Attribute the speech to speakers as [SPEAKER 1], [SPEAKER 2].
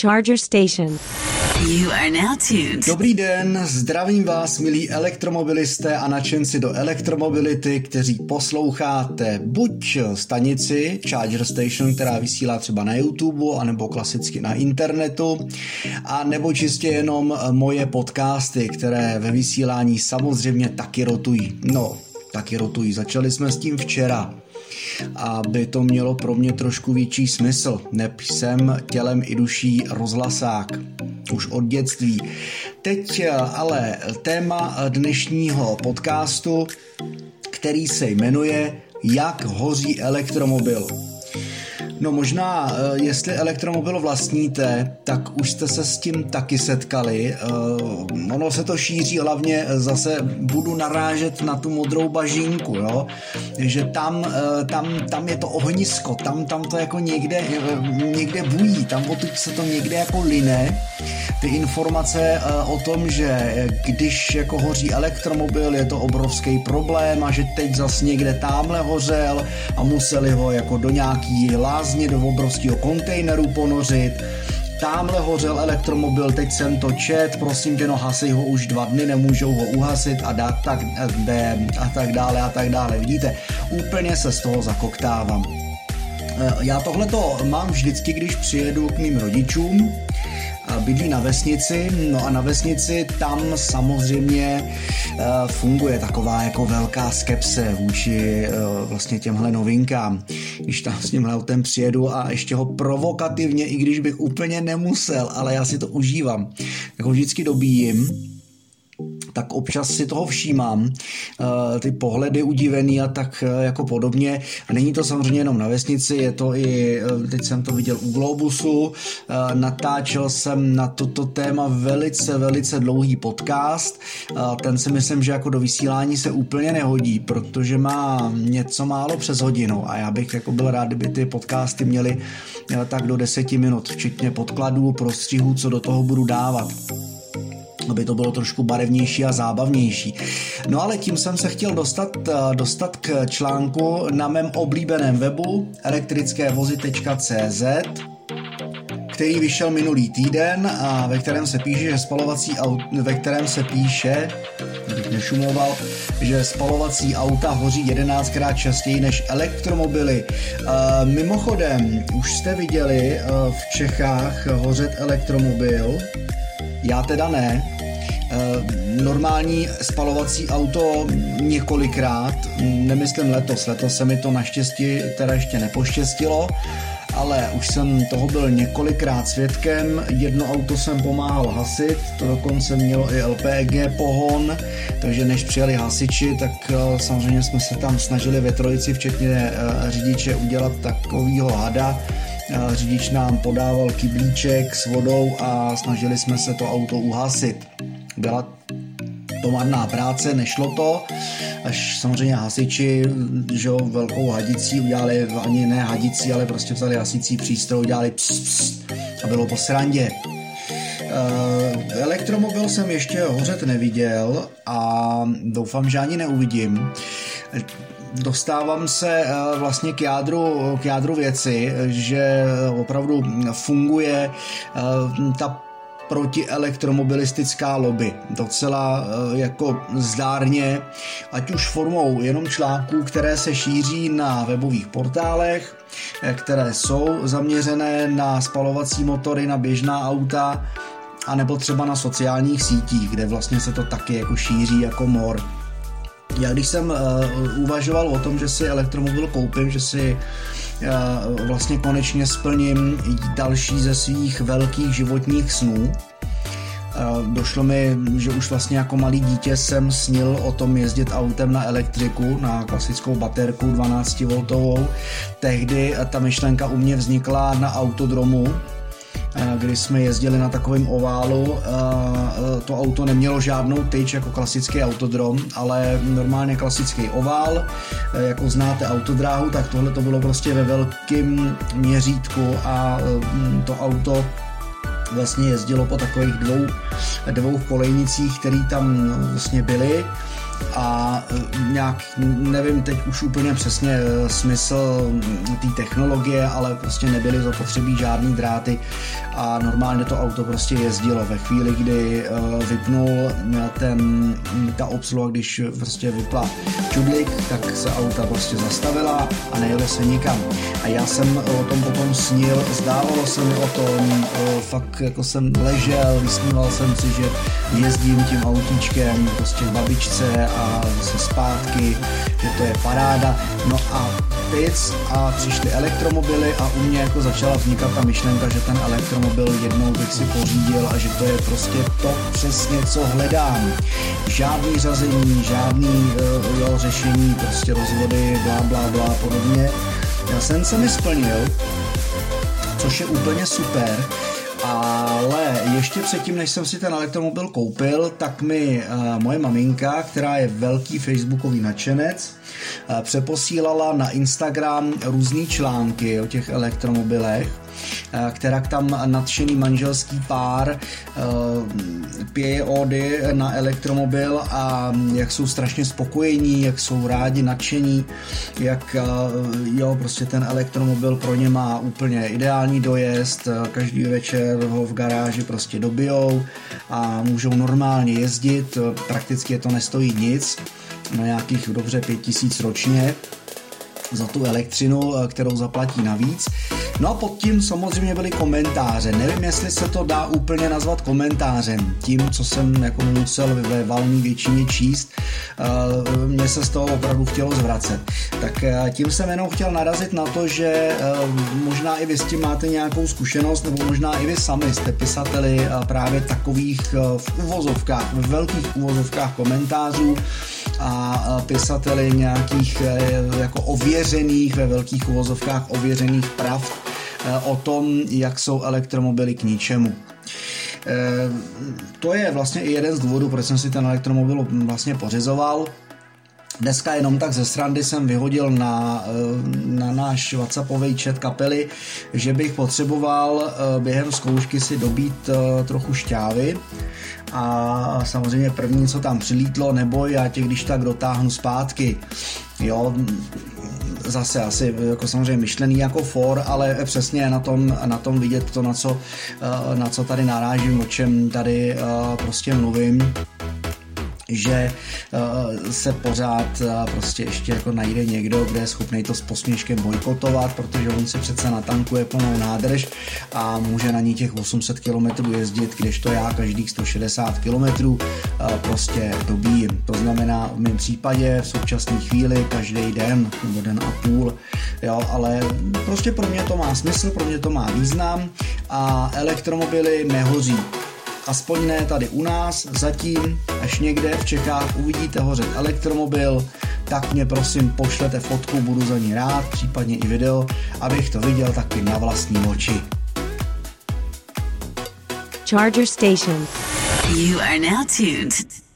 [SPEAKER 1] Charger Station.
[SPEAKER 2] You are now tuned.
[SPEAKER 3] Dobrý den, zdravím vás, milí elektromobilisté a nadšenci do elektromobility, kteří posloucháte buď stanici Charger Station, která vysílá třeba na YouTube, anebo klasicky na internetu, a nebo čistě jenom moje podcasty, které ve vysílání samozřejmě taky rotují. No, taky rotují. Začali jsme s tím včera aby to mělo pro mě trošku větší smysl. Neb jsem tělem i duší rozhlasák. Už od dětství. Teď ale téma dnešního podcastu, který se jmenuje Jak hoří elektromobil. No možná, eh, jestli elektromobil vlastníte, tak už jste se s tím taky setkali. Eh, ono se to šíří hlavně, eh, zase budu narážet na tu modrou bažínku, jo? že tam, tam, tam je to ohnisko, tam, tam to jako někde, někde bují, tam odtud se to někde jako line. Ty informace o tom, že když jako hoří elektromobil, je to obrovský problém a že teď zas někde tamhle hořel a museli ho jako do nějaký láz lázně do obrovského kontejneru ponořit, Tamhle hořel elektromobil, teď jsem to čet, prosím tě, no hasej ho už dva dny, nemůžou ho uhasit a dát tak, de, a tak dále a tak dále. Vidíte, úplně se z toho zakoktávám. Eh, já tohle to mám vždycky, když přijedu k mým rodičům, bydlí na vesnici, no a na vesnici tam samozřejmě eh, funguje taková jako velká skepse vůči eh, vlastně těmhle novinkám. Když tam s tímhle autem přijedu a ještě ho provokativně, i když bych úplně nemusel, ale já si to užívám, jako vždycky dobíjím, tak občas si toho všímám, eh, ty pohledy udivený a tak eh, jako podobně. A není to samozřejmě jenom na vesnici, je to i, eh, teď jsem to viděl u Globusu, natáčel jsem na toto téma velice, velice dlouhý podcast. Ten si myslím, že jako do vysílání se úplně nehodí, protože má něco málo přes hodinu a já bych jako byl rád, kdyby ty podcasty měly tak do deseti minut, včetně podkladů, prostřihů, co do toho budu dávat aby to bylo trošku barevnější a zábavnější. No ale tím jsem se chtěl dostat, eh, dostat k článku na mém oblíbeném webu elektrickévozy.cz který vyšel minulý týden a ve kterém se píše, že spalovací aut, ve kterém se píše, kdybych nešumoval, že spalovací auta hoří 11krát častěji než elektromobily. E, mimochodem, už jste viděli e, v Čechách hořet elektromobil, já teda ne, normální spalovací auto několikrát, nemyslím letos, letos se mi to naštěstí teda ještě nepoštěstilo, ale už jsem toho byl několikrát svědkem, jedno auto jsem pomáhal hasit, to dokonce mělo i LPG pohon, takže než přijeli hasiči, tak eh, samozřejmě jsme se tam snažili ve trojici, včetně eh, řidiče, udělat takovýho hada, řidič nám podával kyblíček s vodou a snažili jsme se to auto uhasit byla to marná práce, nešlo to, až samozřejmě hasiči, že jo, velkou hadicí udělali, ani ne hadicí, ale prostě vzali hasicí přístroj, udělali pst, pst, a bylo po srandě. Uh, elektromobil jsem ještě hořet neviděl a doufám, že ani neuvidím. Dostávám se uh, vlastně k jádru, k jádru věci, že opravdu funguje uh, ta protielektromobilistická lobby. Docela eh, jako zdárně, ať už formou jenom článků, které se šíří na webových portálech, eh, které jsou zaměřené na spalovací motory, na běžná auta, anebo třeba na sociálních sítích, kde vlastně se to taky jako šíří jako mor. Já když jsem uh, uvažoval o tom, že si elektromobil koupím, že si uh, vlastně konečně splním další ze svých velkých životních snů, Došlo mi, že už vlastně jako malý dítě jsem snil o tom jezdit autem na elektriku, na klasickou baterku 12V. Tehdy ta myšlenka u mě vznikla na autodromu, kdy jsme jezdili na takovém oválu. To auto nemělo žádnou tyč jako klasický autodrom, ale normálně klasický ovál. Jako znáte autodráhu, tak tohle to bylo prostě ve velkém měřítku a to auto vlastně jezdilo po takových dvou, dvou kolejnicích, které tam vlastně byly a e, nějak, nevím teď už úplně přesně e, smysl té technologie, ale prostě nebyly zapotřebí žádný dráty a normálně to auto prostě jezdilo. Ve chvíli, kdy e, vypnul ten, ta obsluha, když prostě vypla čudlik, tak se auta prostě zastavila a nejelo se nikam. A já jsem o tom potom snil, zdávalo se mi o tom, fakt jako jsem ležel, vysníval jsem si, že jezdím tím autíčkem prostě k babičce a se zpátky, že to je paráda. No a pic a přišly elektromobily a u mě jako začala vznikat ta myšlenka, že ten elektromobil jednou bych si pořídil a že to je prostě to přesně, co hledám. Žádný řazení, žádný uh, jo, řešení, prostě rozvody, blá, blá, blá, podobně. Já jsem se mi splnil, což je úplně super ale ještě předtím, než jsem si ten elektromobil koupil, tak mi uh, moje maminka, která je velký facebookový nadšenec, uh, přeposílala na Instagram různé články o těch elektromobilech. Eh, která tam nadšený manželský pár eh, pije ódy na elektromobil a jak jsou strašně spokojení, jak jsou rádi, nadšení, jak eh, jo, prostě ten elektromobil pro ně má úplně ideální dojezd, každý večer ho v garáži prostě dobijou a můžou normálně jezdit, prakticky je to nestojí nic, na nějakých dobře pět tisíc ročně za tu elektřinu, kterou zaplatí navíc. No a pod tím samozřejmě byly komentáře. Nevím, jestli se to dá úplně nazvat komentářem. Tím, co jsem jako musel ve valné většině číst, uh, mě se z toho opravdu chtělo zvracet. Tak uh, tím jsem jenom chtěl narazit na to, že možná i vy s tím máte nějakou zkušenost, nebo možná i vy sami jste pisateli právě takových v uvozovkách, v velkých uvozovkách komentářů a pisateli nějakých jako ověřených, ve velkých uvozovkách ověřených pravd Eh, o tom, jak jsou elektromobily k ničemu. Eh, to je vlastně i jeden z důvodů, proč jsem si ten elektromobil vlastně pořizoval. Dneska jenom tak ze srandy jsem vyhodil na, eh, na náš WhatsAppový chat kapely, že bych potřeboval během zkoušky si dobít trochu šťávy a samozřejmě první, co tam přilítlo, nebo já tě když tak dotáhnu zpátky. Jo, zase asi jako samozřejmě myšlený jako for, ale přesně na tom, na tom vidět to, na co, eh, na co tady narážím, o čem tady eh, prostě mluvím že uh, se pořád uh, prostě ještě jako najde někdo, kde je schopný to s posměškem bojkotovat, protože on si přece natankuje plnou nádrž a může na ní těch 800 km jezdit, kdežto já každých 160 km uh, prostě dobíjím. To znamená v mém případě v současné chvíli každý den nebo den a půl, jo, ale prostě pro mě to má smysl, pro mě to má význam a elektromobily nehoří aspoň ne tady u nás, zatím, až někde v Čechách uvidíte hořet elektromobil, tak mě prosím pošlete fotku, budu za ní rád, případně i video, abych to viděl taky na vlastní oči.
[SPEAKER 2] Charger Station. You are now tuned